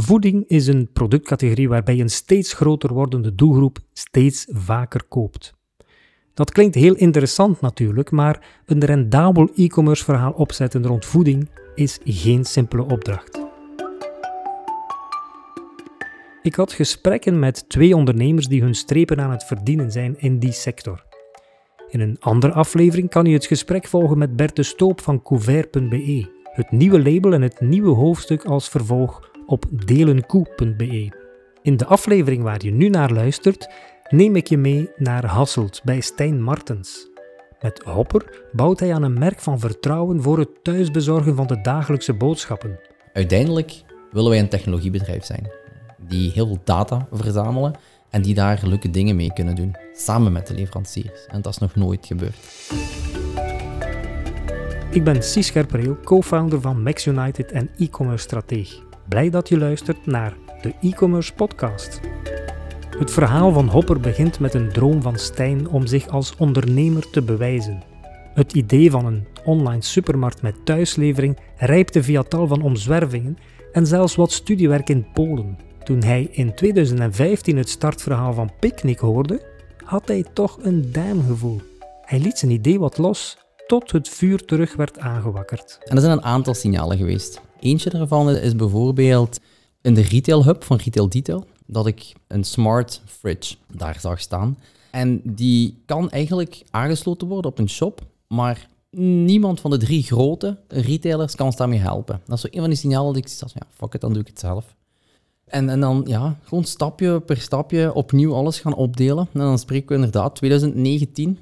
Voeding is een productcategorie waarbij een steeds groter wordende doelgroep steeds vaker koopt. Dat klinkt heel interessant natuurlijk, maar een rendabel e-commerce verhaal opzetten rond voeding is geen simpele opdracht. Ik had gesprekken met twee ondernemers die hun strepen aan het verdienen zijn in die sector. In een andere aflevering kan je het gesprek volgen met Bert de Stoop van couvert.be, het nieuwe label en het nieuwe hoofdstuk als vervolg op delenkoe.be. In de aflevering waar je nu naar luistert, neem ik je mee naar Hasselt bij Stijn Martens. Met Hopper bouwt hij aan een merk van vertrouwen voor het thuisbezorgen van de dagelijkse boodschappen. Uiteindelijk willen wij een technologiebedrijf zijn die heel veel data verzamelen en die daar leuke dingen mee kunnen doen, samen met de leveranciers. En dat is nog nooit gebeurd. Ik ben Cies Scherpreel, co-founder van Max United en e-commerce strateeg. Blij dat je luistert naar de e-commerce podcast. Het verhaal van Hopper begint met een droom van Stijn om zich als ondernemer te bewijzen. Het idee van een online supermarkt met thuislevering rijpte via tal van omzwervingen en zelfs wat studiewerk in Polen. Toen hij in 2015 het startverhaal van Picnic hoorde, had hij toch een duimgevoel. Hij liet zijn idee wat los, tot het vuur terug werd aangewakkerd. En er zijn een aantal signalen geweest. Eentje daarvan is bijvoorbeeld in de retail hub van Retail Detail, dat ik een smart fridge daar zag staan. En die kan eigenlijk aangesloten worden op een shop, maar niemand van de drie grote retailers kan ons daarmee helpen. Dat is zo een van die signalen dat ik zei, ja, fuck it, dan doe ik het zelf. En, en dan ja, gewoon stapje per stapje opnieuw alles gaan opdelen. En dan spreken we inderdaad 2019.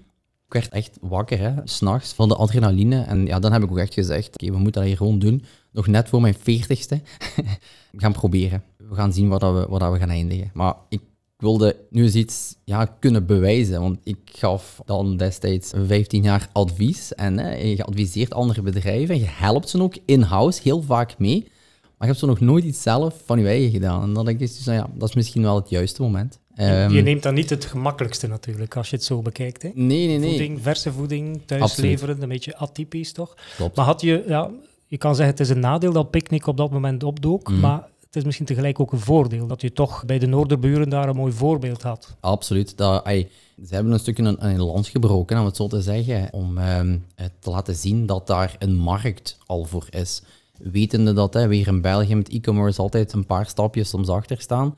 Ik werd echt wakker, hè, s'nachts, van de adrenaline. En ja, dan heb ik ook echt gezegd, oké, we moeten dat hier gewoon doen. Nog net voor mijn veertigste. we gaan proberen. We gaan zien wat, dat we, wat dat we gaan eindigen. Maar ik wilde nu eens iets ja, kunnen bewijzen. Want ik gaf dan destijds 15 jaar advies. En hè, je adviseert andere bedrijven. Je helpt ze ook in-house heel vaak mee. Maar je hebt zo nog nooit iets zelf van je eigen gedaan. En dan denk ik, dus, nou ja, dat is misschien wel het juiste moment. Je Ehm, neemt dan niet het gemakkelijkste natuurlijk, als je het zo bekijkt. Hè? nee, nee, nee. Voeding, verse voeding, thuis Absoluut. leveren, een beetje atypisch toch? Klopt. Maar had je, ja, je kan zeggen het is een nadeel dat Picnic op dat moment opdook, Mhm. maar het is misschien tegelijk ook een voordeel dat je toch bij de Noorderburen daar een mooi voorbeeld had. Absoluut. Dat, ai, ze hebben een stukje een, een lans gebroken, om het zo te zeggen, om ehm, te laten zien dat daar een markt al voor is. Wetende dat hè, we hier in België met e-commerce altijd een paar stapjes soms achter staan,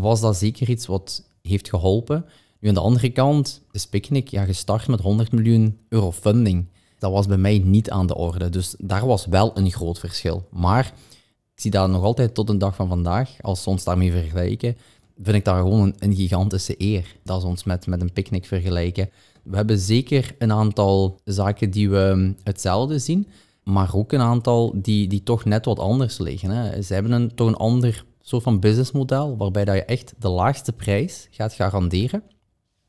was dat zeker iets wat heeft geholpen. Nu aan de andere kant is Picnic ja, gestart met 100 miljoen euro funding. Dat was bij mij niet aan de orde, dus daar was wel een groot verschil. Maar ik zie dat nog altijd tot de dag van vandaag, als we ons daarmee vergelijken, vind ik dat gewoon een, een gigantische eer dat ze ons met, met een picknick vergelijken. We hebben zeker een aantal zaken die we hm, hetzelfde zien, maar ook een aantal die, die toch net wat anders liggen. Hè. Ze hebben een, toch een ander soort van businessmodel, waarbij dat je echt de laagste prijs gaat garanderen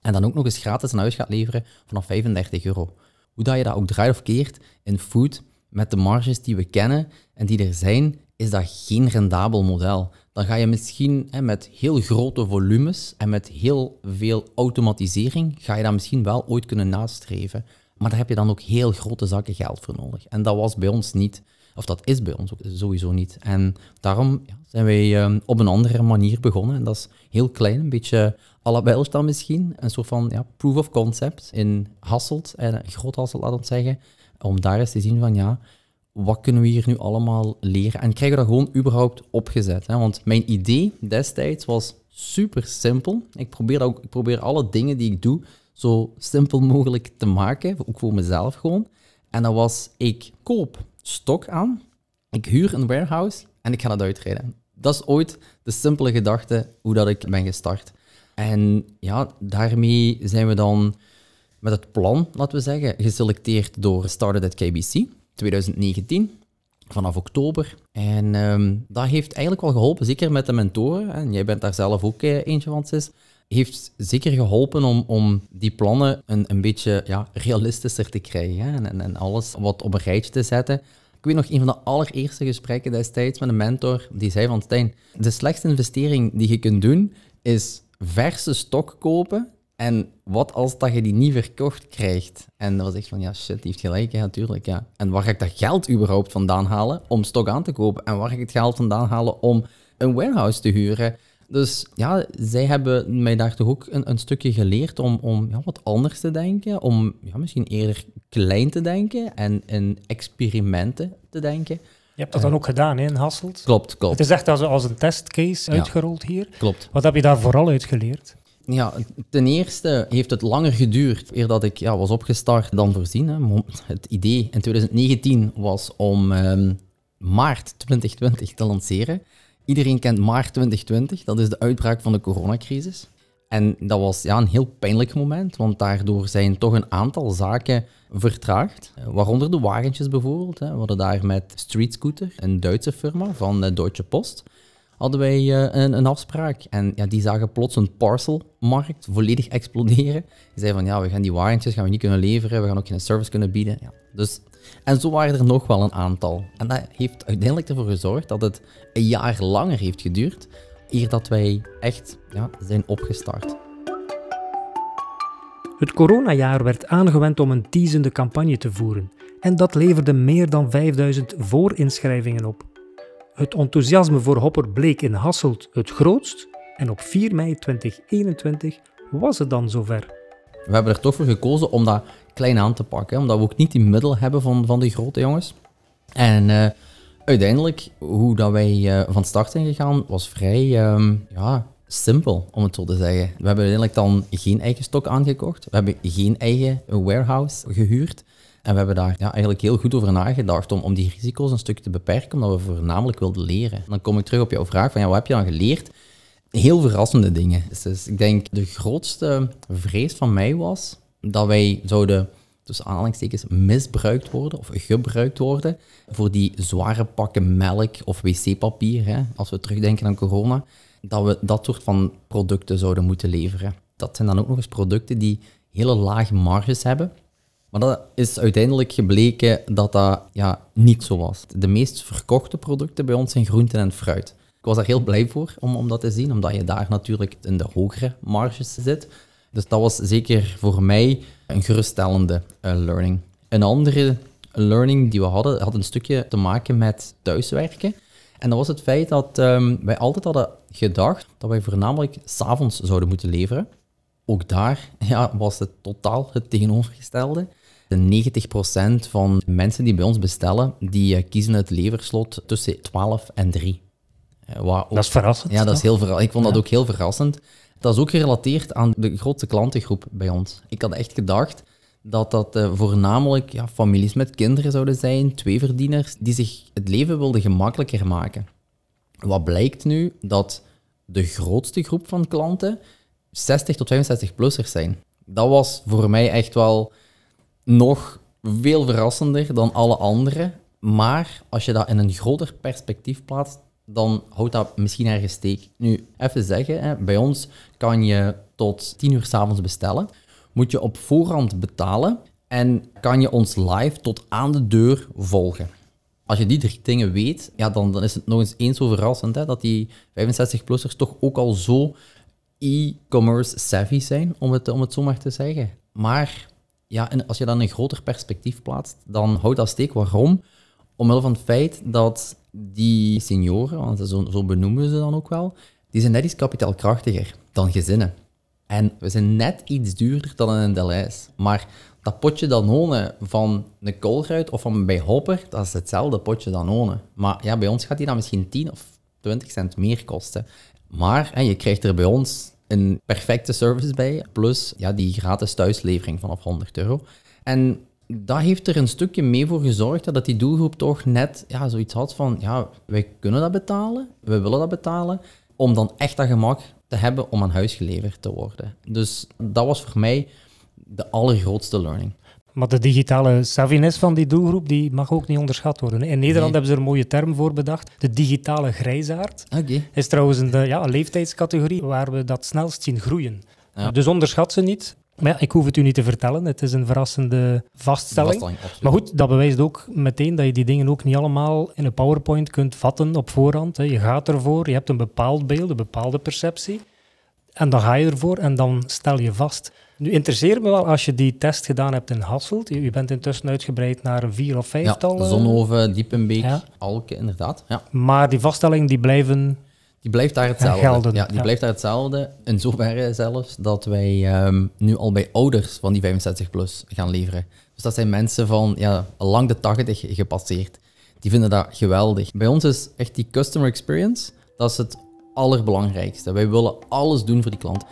en dan ook nog eens gratis naar huis gaat leveren vanaf 35 euro. Hoe dat je dat ook draait of keert in food, met de marges die we kennen en die er zijn, is dat geen rendabel model. Dan ga je misschien hè, met heel grote volumes en met heel veel automatisering, ga je dat misschien wel ooit kunnen nastreven. Maar daar heb je dan ook heel grote zakken geld voor nodig. En dat was bij ons niet, of dat is bij ons ook sowieso niet. En daarom zijn wij eh, op een andere manier begonnen. En dat is heel klein, een beetje à la misschien. Een soort van ja, proof of concept in Hasselt, en Groot Hasselt laat ons zeggen. Om daar eens te zien van ja, wat kunnen we hier nu allemaal leren? En krijgen we dat gewoon überhaupt opgezet? Hè? Want mijn idee destijds was super simpel. Ik probeer, ook, ik probeer alle dingen die ik doe zo simpel mogelijk te maken, ook voor mezelf gewoon. En dat was, ik koop stok aan, ik huur een warehouse en ik ga dat uitrijden. Dat is ooit de simpele gedachte hoe dat ik ben gestart. En ja, daarmee zijn we dan met het plan, laten we zeggen, geselecteerd door Started at KBC 2019, vanaf oktober. En ehm, dat heeft eigenlijk wel geholpen, zeker met de mentoren. En jij bent daar zelf ook eh, eentje van, Sis. Heeft zeker geholpen om, om die plannen een, een beetje ja, realistischer te krijgen. En, en alles wat op een rijtje te zetten. Weet nog, een van de allereerste gesprekken destijds met een mentor, die zei van Stijn, de slechtste investering die je kunt doen, is verse stok kopen en wat als dat je die niet verkocht krijgt? En dat was echt van, ja shit, die heeft gelijk, ja, natuurlijk, ja. En waar ga ik dat geld überhaupt vandaan halen om stok aan te kopen? En waar ga ik het geld vandaan halen om een warehouse te huren. Dus ja, zij hebben mij daar toch ook een, een stukje geleerd om, om ja, wat anders te denken. Om ja, misschien eerder klein te denken en in experimenten te denken. Je hebt dat dan ook gedaan hè, in Hasselt? Klopt, klopt. Het is echt als, als een testcase Ja. uitgerold hier. klopt. Wat heb je daar vooral uit geleerd? Ja, ten eerste heeft het langer geduurd eer dat ik ja, was opgestart dan voorzien. Hè. Het idee in 2019 was om ehm, maart 2020 te lanceren. Iedereen kent maart 2020, dat is de uitbraak van de coronacrisis. En dat was ja, een heel pijnlijk moment, want daardoor zijn toch een aantal zaken vertraagd. Waaronder de wagentjes bijvoorbeeld. Hè. We hadden daar met Street Scooter, een Duitse firma van eh, Deutsche Post, hadden wij eh, een, een afspraak. En ja, die zagen plots een parcelmarkt volledig exploderen. Die zeiden van, ja, we gaan die wagentjes gaan we niet kunnen leveren, we gaan ook geen service kunnen bieden. Ja, dus, en zo waren er nog wel een aantal. En dat heeft uiteindelijk ervoor gezorgd dat het een jaar langer heeft geduurd, eer dat wij echt ja, zijn opgestart. Het coronajaar werd aangewend om een teasende campagne te voeren. En dat leverde meer dan 5000 voorinschrijvingen op. Het enthousiasme voor Hopper bleek in Hasselt het grootst. En op 4 mei 2021 was het dan zover. We hebben er toch voor gekozen om dat klein aan te pakken, omdat we ook niet die middelen hebben van, van de grote jongens. En eh, uiteindelijk, hoe dat wij eh, van start zijn gegaan, was vrij ehm, ja, simpel, om het zo te zeggen. We hebben uiteindelijk dan geen eigen stok aangekocht. We hebben geen eigen warehouse gehuurd. En we hebben daar ja, eigenlijk heel goed over nagedacht om, om die risico's een stuk te beperken, omdat we voornamelijk wilden leren. Dan kom ik terug op jouw vraag van ja, wat heb je dan geleerd? Heel verrassende dingen. Dus, dus ik denk de grootste vrees van mij was dat wij zouden, tussen aanhalingstekens, misbruikt worden of gebruikt worden voor die zware pakken melk of wc-papier, als we terugdenken aan corona, dat we dat soort van producten zouden moeten leveren. Dat zijn dan ook nog eens producten die hele lage marges hebben. Maar dat is uiteindelijk gebleken dat dat ja, niet zo was. De meest verkochte producten bij ons zijn groenten en fruit. Ik was daar heel blij voor om, om dat te zien, omdat je daar natuurlijk in de hogere marges zit. Dus dat was zeker voor mij een geruststellende eh, learning. Een andere learning die we hadden, had een stukje te maken met thuiswerken. En dat was het feit dat ehm, wij altijd hadden gedacht dat wij voornamelijk s'avonds zouden moeten leveren. Ook daar ja, was het totaal het tegenovergestelde. De 90% van mensen die bij ons bestellen, die eh, kiezen het leverslot tussen 12 en 3. Eh, ook- Dat is verrassend. ja, dat is heel verra- Ik vond dat ook heel verrassend. Dat is ook gerelateerd aan de grootste klantengroep bij ons. Ik had echt gedacht dat dat eh, voornamelijk ja, families met kinderen zouden zijn, tweeverdieners, die zich het leven wilden gemakkelijker maken. Wat blijkt nu? Dat de grootste groep van klanten 60 tot 65-plussers zijn. Dat was voor mij echt wel nog veel verrassender dan alle anderen. Maar als je dat in een groter perspectief plaatst, dan houdt dat misschien ergens steek. Nu, even zeggen, hè, bij ons kan je tot 10 uur s'avonds bestellen. Moet je op voorhand betalen en kan je ons live tot aan de deur volgen. Als je die drie dingen weet, ja, dan, dan is het nog eens eens zo verrassend hè, dat die 65-plussers toch ook al zo e-commerce savvy zijn, om het, om het zo maar te zeggen. Maar ja, en als je dan een groter perspectief plaatst, dan houdt dat steek. Waarom? Omwille van het feit dat die senioren, want zo, zo benoemen ze dan ook wel, die zijn net iets kapitaalkrachtiger dan gezinnen. En we zijn net iets duurder dan in Deleuze. Maar dat potje Danone van een Colruyt of van bij Hopper, dat is hetzelfde potje Danone. Maar ja, bij ons gaat die dan misschien 10 of 20 cent meer kosten. Maar hè, je krijgt er bij ons een perfecte service bij, plus ja, die gratis thuislevering vanaf 100 euro. En dat heeft er een stukje mee voor gezorgd dat die doelgroep toch net ja, zoiets had van, ja, wij kunnen dat betalen, we willen dat betalen, om dan echt dat gemak te hebben om aan huis geleverd te worden. Dus dat was voor mij de allergrootste learning. Maar de digitale savviness van die doelgroep die mag ook niet onderschat worden. In Nederland Nee. hebben ze er een mooie term voor bedacht. De digitale grijzaard Oké. is trouwens een, eh, ja, leeftijdscategorie waar we dat snelst zien groeien. Ja. Dus onderschat ze niet. Maar ja, ik hoef het u niet te vertellen. Het is een verrassende vaststelling. Maar goed, dat bewijst ook meteen dat je die dingen ook niet allemaal in een PowerPoint kunt vatten op voorhand. hè. Je gaat ervoor, je hebt een bepaald beeld, een bepaalde perceptie. En dan ga je ervoor en dan stel je vast. Nu interesseert me wel als je die test gedaan hebt in Hasselt. Je je bent intussen uitgebreid naar een vier of Ja, vijftal. eh, Zonhoven, Diepenbeek, Ja. Alke, inderdaad. Ja. Maar die vaststellingen die blijven Die blijft daar hetzelfde. gelden, ja, die ja. blijft daar hetzelfde. In zoverre zelfs dat wij ehm, nu al bij ouders van die 65 plus gaan leveren. Dus dat zijn mensen van ja, lang de 80 gepasseerd. Die vinden dat geweldig. Bij ons is echt die customer experience, dat is het allerbelangrijkste. Wij willen alles doen voor die klant.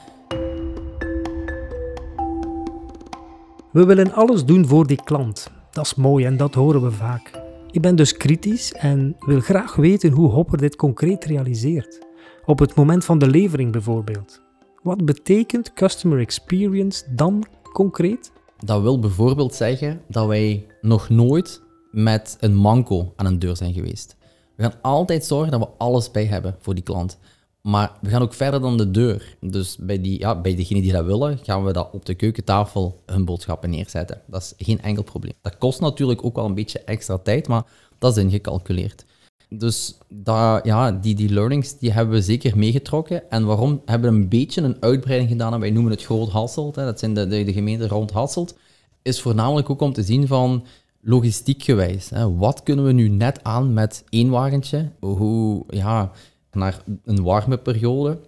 We willen alles doen voor die klant. Dat is mooi en dat horen we vaak. Ik ben dus kritisch en wil graag weten hoe Hopper dit concreet realiseert. Op het moment van de levering bijvoorbeeld. Wat betekent customer experience dan concreet? Dat wil bijvoorbeeld zeggen dat wij nog nooit met een manco aan een deur zijn geweest. We gaan altijd zorgen dat we alles bij hebben voor die klant. Maar we gaan ook verder dan de deur. Dus bij, die, ja, bij degenen die dat willen, gaan we dat op de keukentafel hun boodschappen neerzetten. Dat is geen enkel probleem. Dat kost natuurlijk ook wel een beetje extra tijd, maar dat is ingecalculeerd. Dus dat, ja, die, die learnings die hebben we zeker meegetrokken. En waarom hebben we een beetje een uitbreiding gedaan? En wij noemen het Groot Hasselt. Hè, dat zijn de, de, gemeenten rond Hasselt. Is voornamelijk ook om te zien van logistiek gewijs. Hè, wat kunnen we nu net aan met één wagentje? Hoe, ja, naar een warme periode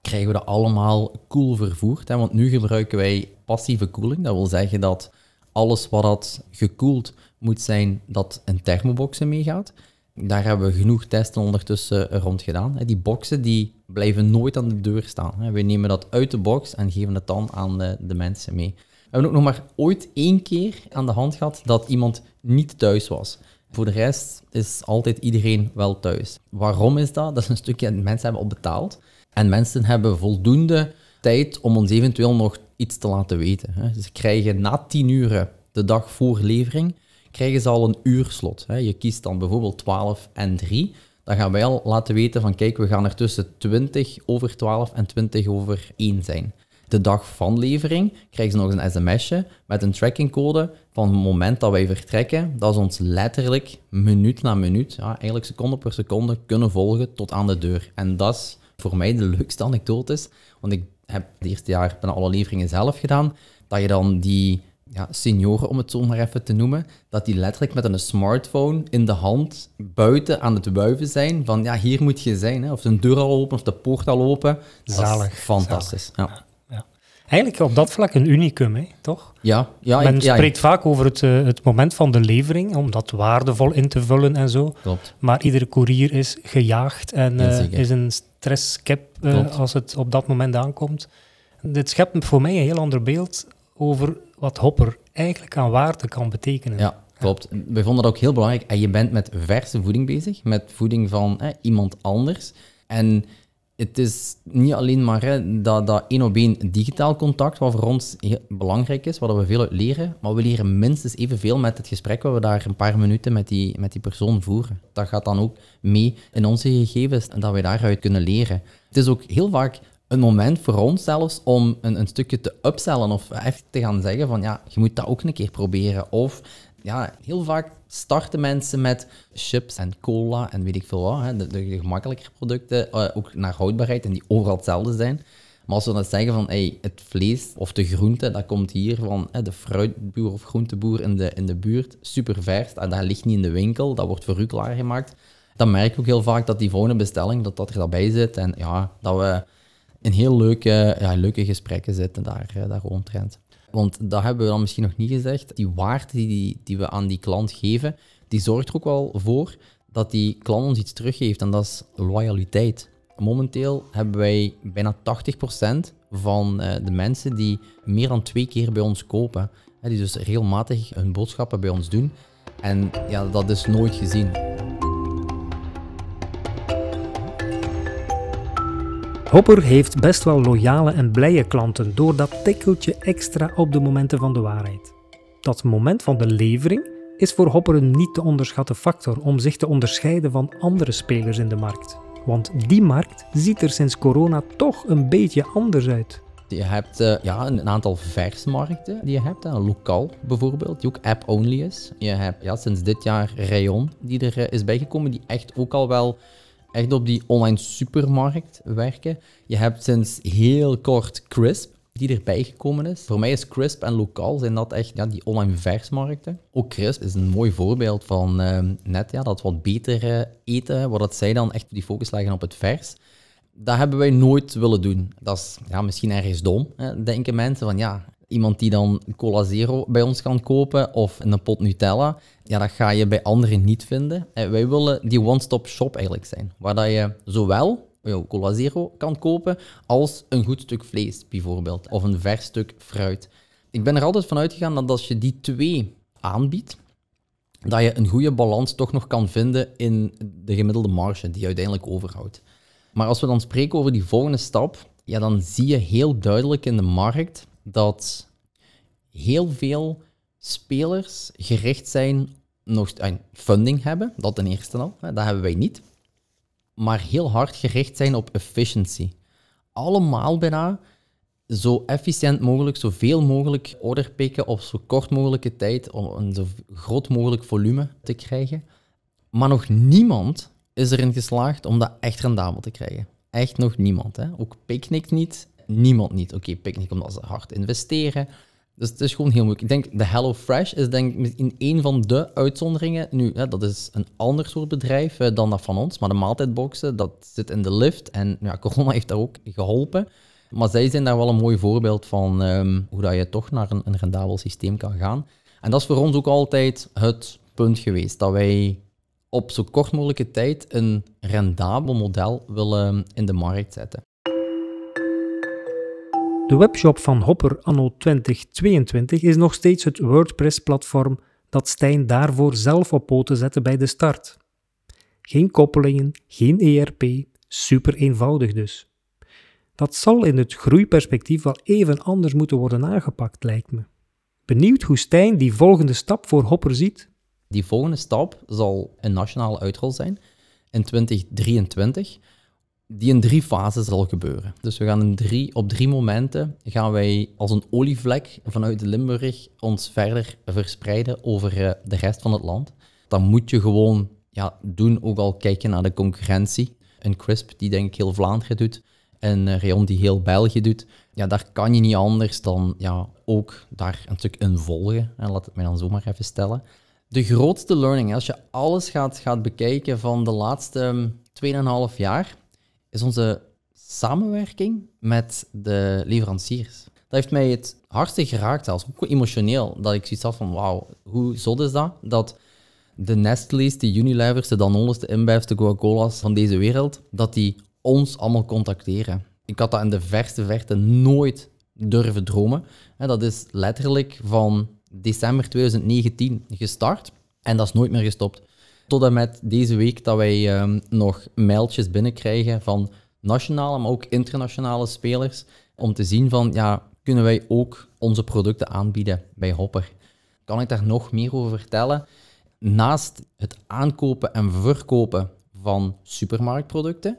krijgen we dat allemaal koel vervoerd. Hè? Want nu gebruiken wij passieve koeling. Dat wil zeggen dat alles wat dat gekoeld moet zijn, dat in thermoboxen meegaat. Daar hebben we genoeg testen ondertussen rond gedaan. Die boxen die blijven nooit aan de deur staan. We nemen dat uit de box en geven het dan aan de mensen mee. We hebben ook nog maar ooit één keer aan de hand gehad dat iemand niet thuis was. Voor de rest is altijd iedereen wel thuis. Waarom is dat? Dat is een stukje, mensen hebben al betaald. En mensen hebben voldoende tijd om ons eventueel nog iets te laten weten. Ze krijgen na 10 uur de dag voor levering, krijgen ze al een uurslot. Je kiest dan bijvoorbeeld 12 en 3. Dan gaan wij al laten weten van kijk, we gaan er tussen 20 over 12 en 20 over 1 zijn. De dag van levering krijgen ze nog een sms'je met een trackingcode van het moment dat wij vertrekken. Dat is ons letterlijk minuut na minuut, ja, eigenlijk seconde per seconde, kunnen volgen tot aan de deur. En dat is voor mij de leukste anekdote, want ik heb het eerste jaar bijna alle leveringen zelf gedaan, dat je dan die ja, senioren, om het zo maar even te noemen, dat die letterlijk met een smartphone in de hand buiten aan het wuiven zijn van ja, hier moet je zijn. Hè. Of de deur al open of de poort al open. Dat is Zalig, fantastisch. Ja. Eigenlijk op dat vlak een unicum, hè, toch? Ja, ja, Men ik- ja, spreekt vaak over het, eh, het moment van de levering, om dat waardevol in te vullen en zo. klopt. Maar iedere koerier is gejaagd en eh, is een stresskep eh, als het op dat moment aankomt. Dit schept voor mij een heel ander beeld over wat Hopper eigenlijk aan waarde kan betekenen. Ja, klopt. Wij vonden dat ook heel belangrijk. En je bent met verse voeding bezig, met voeding van iemand anders. En het is niet alleen maar dat, dat één op één digitaal contact, wat voor ons heel belangrijk is, waar we veel uit leren, maar we leren minstens evenveel met het gesprek waar we daar een paar minuten met die, met die persoon voeren. Dat gaat dan ook mee in onze gegevens en dat wij daaruit kunnen leren. Het is ook heel vaak een moment voor ons zelfs om een, een stukje te upsellen of echt te gaan zeggen van ja, je moet dat ook een keer proberen. Of ja, heel vaak starten mensen met chips en cola en weet ik veel wat, hè, de, de, producten, eh, ook naar houdbaarheid en die overal hetzelfde zijn. Maar als we dan zeggen van hey, het vlees of de groente, dat komt hier van hè, de fruitboer of groenteboer in de, in de buurt, super vers, en dat ligt niet in de winkel, dat wordt voor u klaargemaakt. Dan merk ik ook heel vaak dat die volgende bestelling, dat dat er daarbij zit en ja, dat we in heel leuke, ja, leuke gesprekken zitten daar, eh, daar rondtrend. Want dat hebben we dan misschien nog niet gezegd. Die waarde die, die we aan die klant geven, die zorgt er ook wel voor dat die klant ons iets teruggeeft. En dat is loyaliteit. Momenteel hebben wij bijna 80% van eh, de mensen die meer dan twee keer bij ons kopen. Die dus regelmatig hun boodschappen bij ons doen. En ja, dat is nooit gezien. Hopper heeft best wel loyale en blije klanten door dat tikkeltje extra op de momenten van de waarheid. Dat moment van de levering is voor Hopper een niet te onderschatten factor om zich te onderscheiden van andere spelers in de markt. Want die markt ziet er sinds corona toch een beetje anders uit. Je hebt eh, ja, een aantal versmarkten die je hebt. Hè. Lokaal bijvoorbeeld, die ook app-only is. Je hebt ja, sinds dit jaar Rayon die er eh, is bijgekomen, die echt ook al wel echt op die online supermarkt werken. Je hebt sinds heel kort Crisp, die erbij gekomen is. Voor mij is Crisp en Lokaal zijn dat echt ja, die online versmarkten. Ook Crisp is een mooi voorbeeld van eh, net ja, dat wat betere eten, waar dat zij dan echt die focus leggen op het vers. Dat hebben wij nooit willen doen. Dat is ja, misschien ergens dom, hè, denken mensen. Van ja, iemand die dan Cola Zero bij ons kan kopen of een pot Nutella, ja, dat ga je bij anderen niet vinden. Eh, wij willen die one-stop shop eigenlijk zijn, waar dat je zowel jouw Cola Zero kan kopen als een goed stuk vlees bijvoorbeeld, of een vers stuk fruit. Ik ben er altijd van uitgegaan dat als je die twee aanbiedt, dat je een goede balans toch nog kan vinden in de gemiddelde marge die je uiteindelijk overhoudt. Maar als we dan spreken over die volgende stap, ja, dan zie je heel duidelijk in de markt dat heel veel spelers gericht zijn nog uh, funding hebben, dat ten eerste al, hè, dat hebben wij niet, maar heel hard gericht zijn op efficiency. Allemaal bijna zo efficiënt mogelijk, zoveel mogelijk order pikken op zo kort mogelijke tijd om een zo groot mogelijk volume te krijgen. Maar nog niemand is erin geslaagd om dat echt rendabel te krijgen. Echt nog niemand. Hè? Ook Picnic niet, niemand niet. Oké, okay, Picnic omdat ze hard investeren. Dus het is gewoon heel moeilijk. Ik denk, de HelloFresh is denk ik in een van de uitzonderingen. Nu, dat is een ander soort bedrijf eh, dan dat van ons. Maar de maaltijdboxen, dat zit in de lift. En ja, corona heeft daar ook geholpen. Maar zij zijn daar wel een mooi voorbeeld van ehm, hoe dat je toch naar een, een rendabel systeem kan gaan. En dat is voor ons ook altijd het punt geweest. Dat wij op zo kort mogelijke tijd een rendabel model willen in de markt zetten. De webshop van Hopper anno 2022 is nog steeds het WordPress-platform dat Stijn daarvoor zelf op poten zette bij de start. Geen koppelingen, geen ERP, super eenvoudig dus. Dat zal in het groeiperspectief wel even anders moeten worden aangepakt, lijkt me. Benieuwd hoe Stijn die volgende stap voor Hopper ziet? Die volgende stap zal een nationale uitrol zijn in 2023, die in drie fases zal gebeuren. Dus we gaan in drie, op drie momenten gaan wij als een olievlek vanuit Limburg ons verder verspreiden over eh, de rest van het land. Dan moet je gewoon ja, doen, ook al kijken naar de concurrentie. Een CRISP die denk ik heel Vlaanderen doet, een rayon die heel België doet. Ja, daar kan je niet anders dan ja, ook daar een stuk in volgen. En laat het mij dan zomaar even stellen. De grootste learning, als je alles gaat, gaat bekijken van de laatste 2,5 mm, jaar, is onze samenwerking met de leveranciers. Dat heeft mij het hardste geraakt, zelfs ook emotioneel, dat ik zoiets had van wauw, hoe zot is dat? Dat de Nestle's, de Unilevers, de Danone's, de InBev's, de Coca-Cola's van deze wereld, dat die ons allemaal contacteren. Ik had dat in de verste verte nooit durven dromen. Dat is letterlijk van december 2019 gestart en dat is nooit meer gestopt. Tot en met deze week dat wij um, nog mailtjes binnenkrijgen van nationale, maar ook internationale spelers, om te zien van, ja, kunnen wij ook onze producten aanbieden bij Hopper? Kan ik daar nog meer over vertellen? Naast het aankopen en verkopen van supermarktproducten,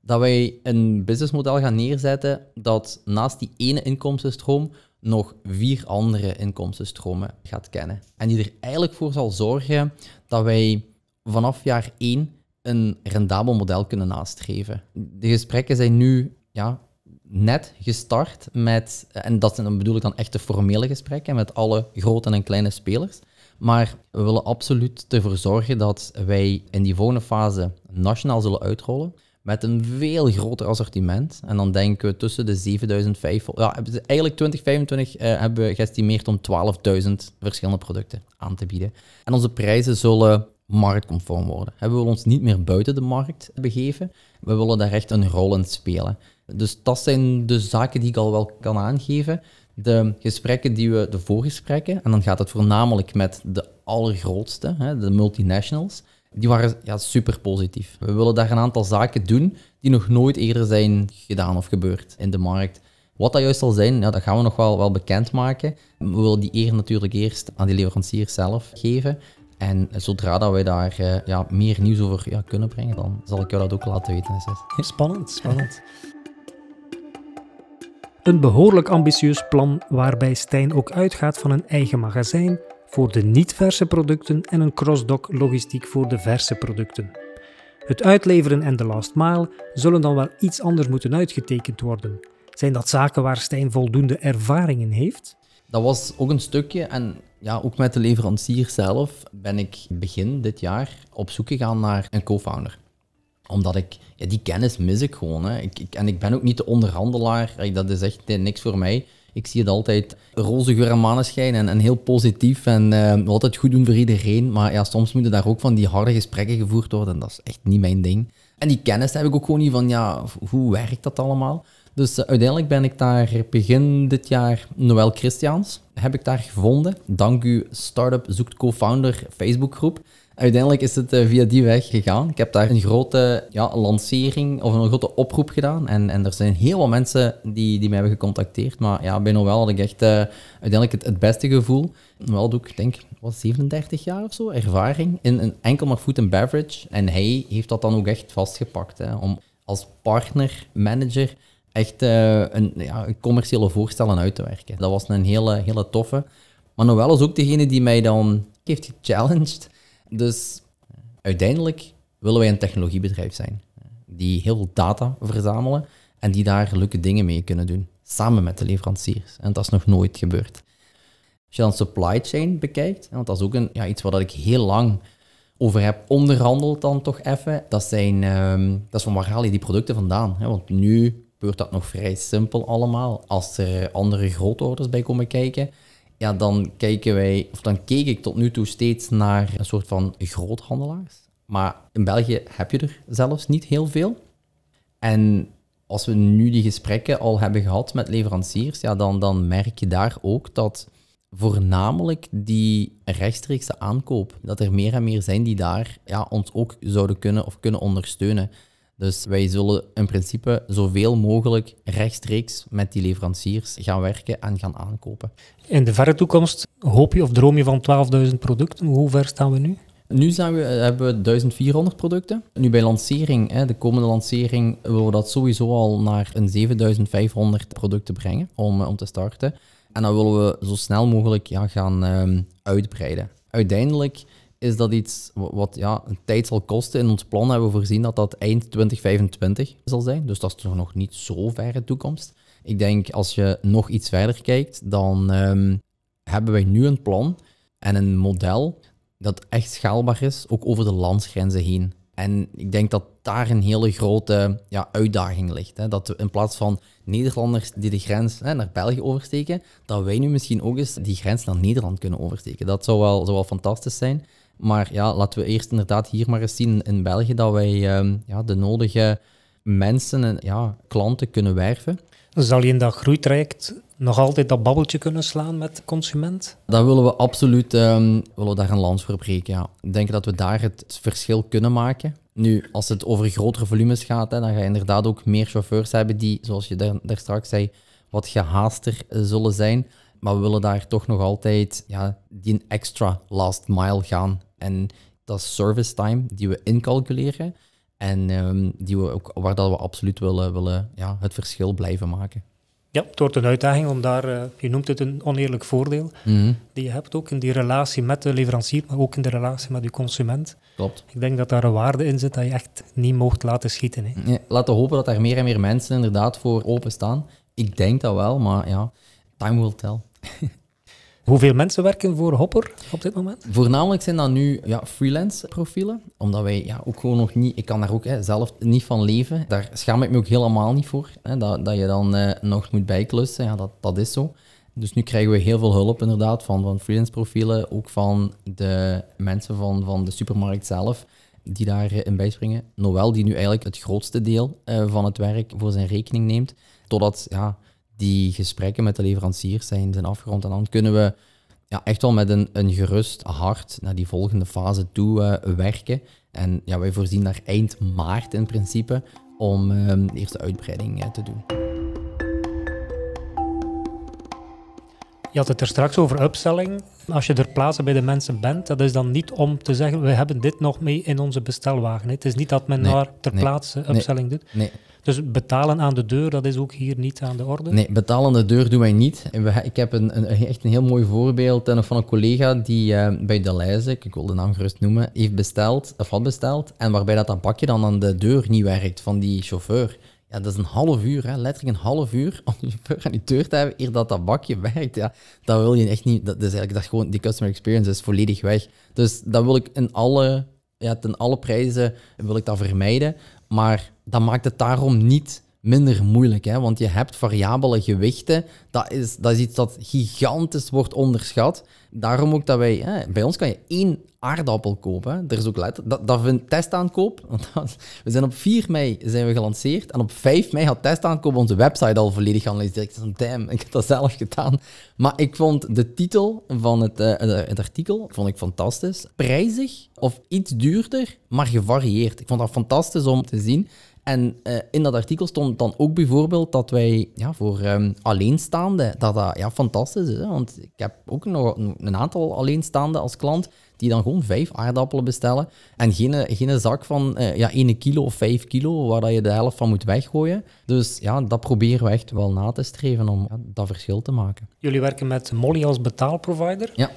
dat wij een businessmodel gaan neerzetten dat naast die ene inkomstenstroom nog vier andere inkomstenstromen gaat kennen. En die er eigenlijk voor zal zorgen dat wij vanaf jaar één een rendabel model kunnen nastreven. De gesprekken zijn nu ja, net gestart met, en dat dan bedoel ik dan echte formele gesprekken met alle grote en kleine spelers. Maar we willen absoluut ervoor zorgen dat wij in die volgende fase nationaal zullen uitrollen met een veel groter assortiment. En dan denken we tussen de 7500... Ja, eigenlijk 2025 uh, hebben we geëstimeerd om 12.000 verschillende producten aan te bieden. En onze prijzen zullen marktconform worden. We willen ons niet meer buiten de markt begeven. We willen daar echt een rol in spelen. Dus dat zijn de zaken die ik al wel kan aangeven. De gesprekken die we, de voorgesprekken, en dan gaat het voornamelijk met de allergrootste, de multinationals die waren ja, super positief. We willen daar een aantal zaken doen die nog nooit eerder zijn gedaan of gebeurd in de markt. Wat dat juist zal zijn, ja, dat gaan we nog wel, wel bekendmaken. We willen die eer natuurlijk eerst aan die leverancier zelf geven. En zodra dat wij daar uh, ja, meer nieuws over ja, kunnen brengen, dan zal ik jou dat ook laten weten. Spannend, spannend. Een behoorlijk ambitieus plan waarbij Stijn ook uitgaat van een eigen magazijn voor de niet-verse producten en een cross-dock logistiek voor de verse producten. Het uitleveren en de last mile zullen dan wel iets anders moeten uitgetekend worden. Zijn dat zaken waar Stijn voldoende ervaring in heeft? Dat was ook een stukje en ja, ook met de leverancier zelf ben ik begin dit jaar op zoek gegaan naar een co-founder. Omdat ik, ja, die kennis mis ik gewoon. Hè. Ik, en ik ben ook niet de onderhandelaar. Dat is echt niks voor mij. Ik zie het altijd roze geur en maneschijn en, en heel positief en uh, altijd goed doen voor iedereen. Maar ja, soms moeten daar ook van die harde gesprekken gevoerd worden en dat is echt niet mijn ding. En die kennis heb ik ook gewoon niet van, ja, hoe werkt dat allemaal? Dus uh, uiteindelijk ben ik daar begin dit jaar Noël Christiaans, heb ik daar gevonden. Dank u Startup Zoekt Co-founder Facebookgroep. Uiteindelijk is het uh, via die weg gegaan. Ik heb daar een grote ja, lancering of een grote oproep gedaan. En, en er zijn heel wat mensen die, die mij hebben gecontacteerd. Maar ja, bij Noël had ik echt uh, uiteindelijk het, beste gevoel. Noël doe ik denk wat 37 jaar of zo ervaring in een enkel maar food and beverage. En hij heeft dat dan ook echt vastgepakt. Hè, om als partner, manager, echt uh, een, ja, commerciële voorstellen uit te werken. Dat was een hele, hele toffe. Maar Noël is ook degene die mij dan heeft gechallenged dus uiteindelijk willen wij een technologiebedrijf zijn. Die heel veel data verzamelen en die daar leuke dingen mee kunnen doen. Samen met de leveranciers. En dat is nog nooit gebeurd. Als je dan supply chain bekijkt, want dat is ook een, ja, iets waar ik heel lang over heb onderhandeld dan toch even. Dat, zijn, um, dat is van waar haal je die producten vandaan? Want nu gebeurt dat nog vrij simpel allemaal. Als er andere grootorders bij komen kijken, ja, dan kijken wij, of dan keek ik tot nu toe steeds naar een soort van groothandelaars. Maar in België heb je er zelfs niet heel veel. En als we nu die gesprekken al hebben gehad met leveranciers, ja, dan, dan merk je daar ook dat voornamelijk die rechtstreekse aankoop, dat er meer en meer zijn die daar ja, ons ook zouden kunnen of kunnen ondersteunen. Dus wij zullen in principe zoveel mogelijk rechtstreeks met die leveranciers gaan werken en gaan aankopen. In de verre toekomst hoop je of droom je van 12.000 producten? Hoe ver staan we nu? Nu zijn we, hebben we 1400 producten. Nu bij lancering, hè, de komende lancering, willen we dat sowieso al naar een 7500 producten brengen om, om te starten. En dan willen we zo snel mogelijk ja, gaan um, uitbreiden. Uiteindelijk is dat iets wat ja, een tijd zal kosten. In ons plan hebben we voorzien dat dat eind 2025 zal zijn. Dus dat is toch nog niet zo verre toekomst. Ik denk als je nog iets verder kijkt, dan um, hebben wij nu een plan en een model dat echt schaalbaar is, ook over de landsgrenzen heen. En ik denk dat daar een hele grote ja, uitdaging ligt. Hè? Dat in plaats van Nederlanders die de grens hè, naar België oversteken, dat wij nu misschien ook eens die grens naar Nederland kunnen oversteken. Dat zou wel, zou wel fantastisch zijn. Maar ja, laten we eerst inderdaad hier maar eens zien in België dat wij um, ja, de nodige mensen en ja, klanten kunnen werven. Zal je in dat groeitraject nog altijd dat babbeltje kunnen slaan met de consument? Dat willen we absoluut um, willen we daar een lans voor breken. Ja. Ik denk dat we daar het verschil kunnen maken. Nu, als het over grotere volumes gaat, hè, dan ga je inderdaad ook meer chauffeurs hebben die, zoals je daar, daar straks zei, wat gehaaster zullen zijn. Maar we willen daar toch nog altijd ja, die extra last mile gaan. En dat is service time die we incalculeren. En um, die we ook, waar dat we absoluut willen, willen ja, het verschil blijven maken. Ja, het wordt een uitdaging om daar, uh, je noemt het een oneerlijk voordeel, mm -hmm. die je hebt ook in die relatie met de leverancier, maar ook in de relatie met je consument. Klopt. Ik denk dat daar een waarde in zit dat je echt niet mocht laten schieten. Hè. Ja, laten we hopen dat daar meer en meer mensen inderdaad voor openstaan. Ik denk dat wel, maar ja, time will tell. Hoeveel mensen werken voor Hopper op dit moment? Voornamelijk zijn dat nu ja, freelance profielen, omdat wij ja, ook gewoon nog niet, ik kan daar ook hè, zelf niet van leven. Daar schaam ik me ook helemaal niet voor, hè, dat, dat je dan uh, nog moet bijklussen, ja, dat, dat is zo. Dus nu krijgen we heel veel hulp inderdaad van, van freelance profielen, ook van de mensen van, van de supermarkt zelf die daarin uh, bijspringen. Noël, die nu eigenlijk het grootste deel uh, van het werk voor zijn rekening neemt, totdat ja, die gesprekken met de leveranciers zijn, zijn afgerond. En dan kunnen we ja, echt wel met een, een gerust hart naar die volgende fase toe uh, werken. En ja, wij voorzien daar eind maart in principe om uh, de eerste uitbreiding uh, te doen. Je had het er straks over upselling. Als je er plaatsen bij de mensen bent, dat is dan niet om te zeggen, we hebben dit nog mee in onze bestelwagen. Het is niet dat men nee, daar ter nee, plaatse upselling nee, doet. Dus betalen aan de deur, dat is ook hier niet aan de orde? Nee, betalen aan de deur doen wij niet. Ik heb een, een, echt een heel mooi voorbeeld van een collega die uh, bij Deleuze, ik wil de naam gerust noemen, heeft besteld, of had besteld, en waarbij dat, dat bakje dan aan de deur niet werkt van die chauffeur. Ja, dat is een half uur, hè, letterlijk een half uur om die chauffeur aan die deur te hebben, eer dat dat bakje werkt. Ja, dat wil je echt niet. Dat is eigenlijk dat gewoon, die customer experience is volledig weg. Dus dat wil ik in alle ja, ten alle prijzen wil ik dat vermijden. Maar dat maakt het daarom niet minder moeilijk. Hè? Want je hebt variabele gewichten. Dat is, dat is iets dat gigantisch wordt onderschat. Daarom ook dat wij... Hè, bij ons kan je één aardappel kopen. Er is ook dat, dat vindt testaankoop. We zijn op 4 mei zijn we gelanceerd. En op 5 mei had testaankoop onze website al volledig geanalyseerd. Ik damn, ik heb dat zelf gedaan. Maar ik vond de titel van het, uh, het artikel vond ik fantastisch. Prijzig of iets duurder, maar gevarieerd. Ik vond dat fantastisch om te zien. En uh, in dat artikel stond dan ook bijvoorbeeld dat wij ja, voor um, alleenstaanden, dat dat ja, fantastisch is. Hè? Want ik heb ook nog een aantal alleenstaanden als klant die dan gewoon vijf aardappelen bestellen en geen, geen zak van uh, ja, 1 kilo of 5 kilo waar dat je de helft van moet weggooien. Dus ja, dat proberen we echt wel na te streven om ja, dat verschil te maken. Jullie werken met Molly als betaalprovider. Ja.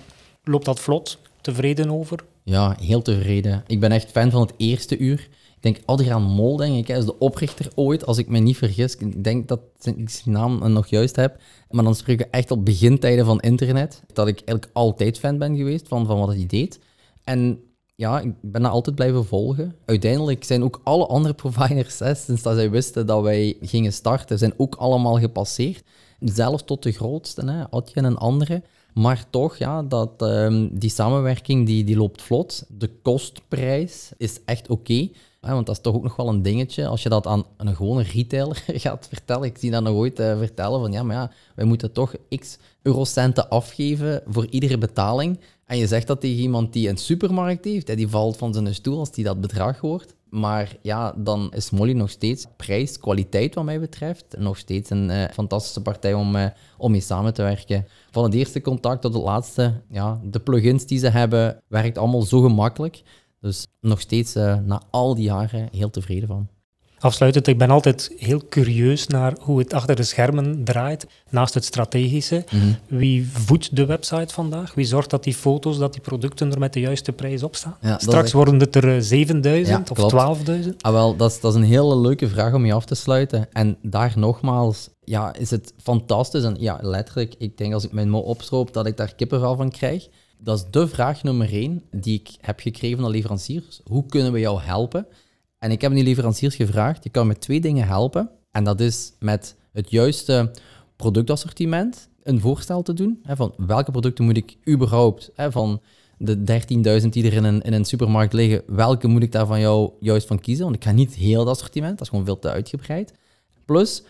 Loopt dat vlot? Tevreden over? Ja, heel tevreden. Ik ben echt fan van het eerste uur. Ik denk Adriaan Mol, denk ik, is de oprichter ooit, als ik me niet vergis. Ik denk dat ik zijn naam nog juist heb. Maar dan spreken we echt op begintijden van internet. Dat ik eigenlijk altijd fan ben geweest van, van wat hij deed. En ja, ik ben dat altijd blijven volgen. Uiteindelijk zijn ook alle andere providers, hè, sinds dat zij wisten dat wij gingen starten, zijn ook allemaal gepasseerd. Zelfs tot de grootste, hè, Adje en andere. Maar toch, ja, dat, um, die samenwerking die, die loopt vlot. De kostprijs is echt oké. Want dat is toch ook nog wel een dingetje. Als je dat aan een gewone retailer gaat vertellen. Ik zie dat nog ooit uh, vertellen van ja, maar ja, wij moeten toch x eurocenten afgeven voor iedere betaling. En je zegt dat tegen iemand die een supermarkt heeft, die valt van zijn stoel als die dat bedrag hoort. Maar ja, dan is Molly nog steeds prijs, kwaliteit wat mij betreft. Nog steeds een uh, fantastische partij om, uh, om mee samen te werken. Van het eerste contact tot het laatste, ja, de plugins die ze hebben, werkt allemaal zo gemakkelijk. Dus nog steeds uh, na al die jaren heel tevreden van. Afsluitend, ik ben altijd heel curieus naar hoe het achter de schermen draait, naast het strategische. Mhm. Wie voedt de website vandaag? Wie zorgt dat die foto's, dat die producten er met de juiste prijs op staan? Ja, Straks worden het er eh, 7000 Ja, of klopt. 12.000. Ah, wel, dat is, dat is een hele leuke vraag om je af te sluiten. En daar nogmaals, ja, is het fantastisch. En ja, letterlijk, ik denk als ik mijn mouw opstroop, dat ik daar kippenvel van krijg. Dat is de vraag nummer één die ik heb gekregen van de leveranciers. Hoe kunnen we jou helpen? En ik heb die leveranciers gevraagd, je kan met twee dingen helpen. En dat is met het juiste productassortiment een voorstel te doen. Hè, van welke producten moet ik überhaupt, hè, van de 13.000 die er in een, in een supermarkt liggen, welke moet ik daar van jou juist van kiezen? Want ik ga niet heel dat assortiment, dat is gewoon veel te uitgebreid. Plus,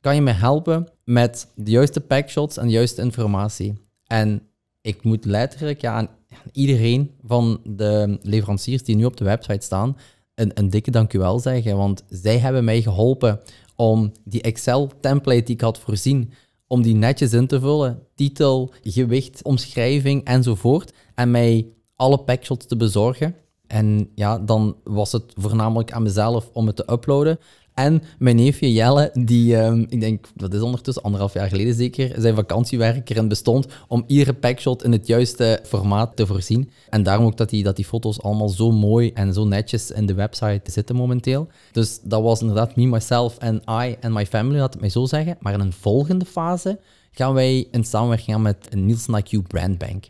kan je me helpen met de juiste packshots en de juiste informatie. En ik moet letterlijk ja, aan iedereen van de leveranciers die nu op de website staan, een, een dikke dankjewel zeggen. Want zij hebben mij geholpen om die Excel-template die ik had voorzien, om die netjes in te vullen. Titel, gewicht, omschrijving enzovoort. En mij alle packshots te bezorgen. En ja, dan was het voornamelijk aan mezelf om het te uploaden. En mijn neefje Jelle, die, ehm, ik denk, dat is ondertussen anderhalf jaar geleden zeker, zijn vakantiewerk erin bestond om iedere packshot in het juiste formaat te voorzien. En daarom ook dat die, dat die foto's allemaal zo mooi en zo netjes in de website zitten momenteel. Dus dat was inderdaad me, myself en I and my family, laat het mij zo zeggen. Maar in een volgende fase gaan wij in samenwerking aan met Nielsen IQ Brandbank.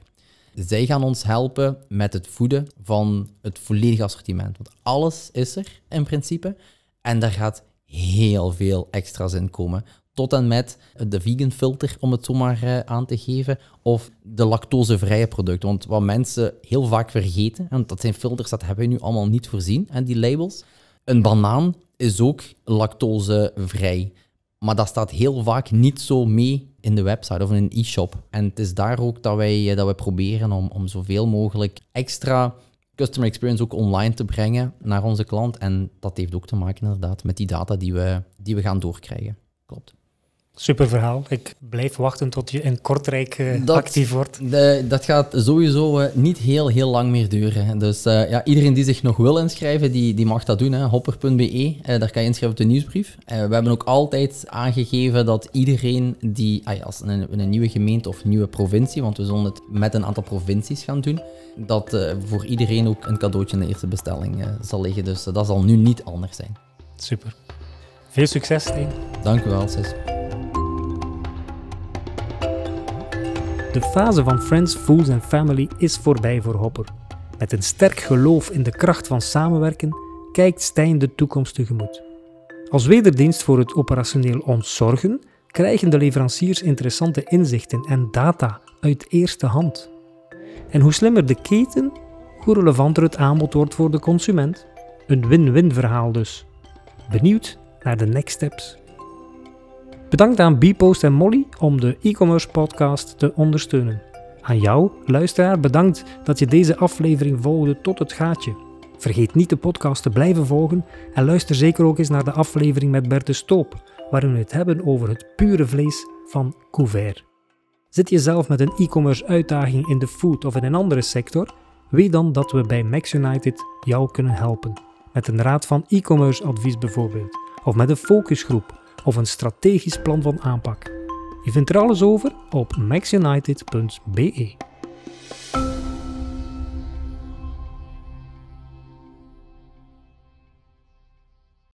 Zij gaan ons helpen met het voeden van het volledige assortiment. Want alles is er in principe. En daar gaat heel veel extra's in komen. Tot en met de vegan filter, om het zo maar eh, aan te geven. Of de lactosevrije producten. Want wat mensen heel vaak vergeten, en dat zijn filters, dat hebben we nu allemaal niet voorzien, en die labels. Een banaan is ook lactosevrij. Maar dat staat heel vaak niet zo mee in de website of in een e-shop. En het is daar ook dat wij, eh, dat wij proberen om, om zoveel mogelijk extra customer experience ook online te brengen naar onze klant. En dat heeft ook te maken inderdaad met die data die we, die we gaan doorkrijgen. Klopt. Super verhaal. Ik blijf wachten tot je in Kortrijk eh, Dat- actief wordt. De, dat gaat sowieso eh, niet heel, heel lang meer duren. Dus eh, ja, iedereen die zich nog wil inschrijven, die, die mag dat doen. hè. Hopper.be, daar kan je inschrijven op de nieuwsbrief. We hebben ook altijd aangegeven dat iedereen die, ah ja, als een, nieuwe gemeente of nieuwe provincie, want we zullen het met een aantal provincies gaan doen, dat voor iedereen ook een cadeautje in de eerste bestelling zal liggen. Dus dat zal nu niet anders zijn. Super. Veel succes, Steen. Dank u wel, sis. De fase van Friends, Fools en Family is voorbij voor Hopper. Met een sterk geloof in de kracht van samenwerken kijkt Stijn de toekomst tegemoet. Als wederdienst voor het operationeel ontzorgen krijgen de leveranciers interessante inzichten en data uit eerste hand. En hoe slimmer de keten, hoe relevanter het aanbod wordt voor de consument. Een win-win verhaal dus. Benieuwd naar de next steps? Bedankt aan Bpost en Molly om de e-commerce podcast te ondersteunen. Aan jou, luisteraar, bedankt dat je deze aflevering volgde tot het gaatje. Vergeet niet de podcast te blijven volgen en luister zeker ook eens naar de aflevering met Bert de Stoop, waarin we het hebben over het pure vlees van Couvert. Zit je zelf met een e-commerce uitdaging in de food of in een andere sector? Weet dan dat we bij Max United jou kunnen helpen. Met een raad van e-commerce advies bijvoorbeeld, of met een focusgroep of een strategisch plan van aanpak. Je vindt er alles over op maxunited.be.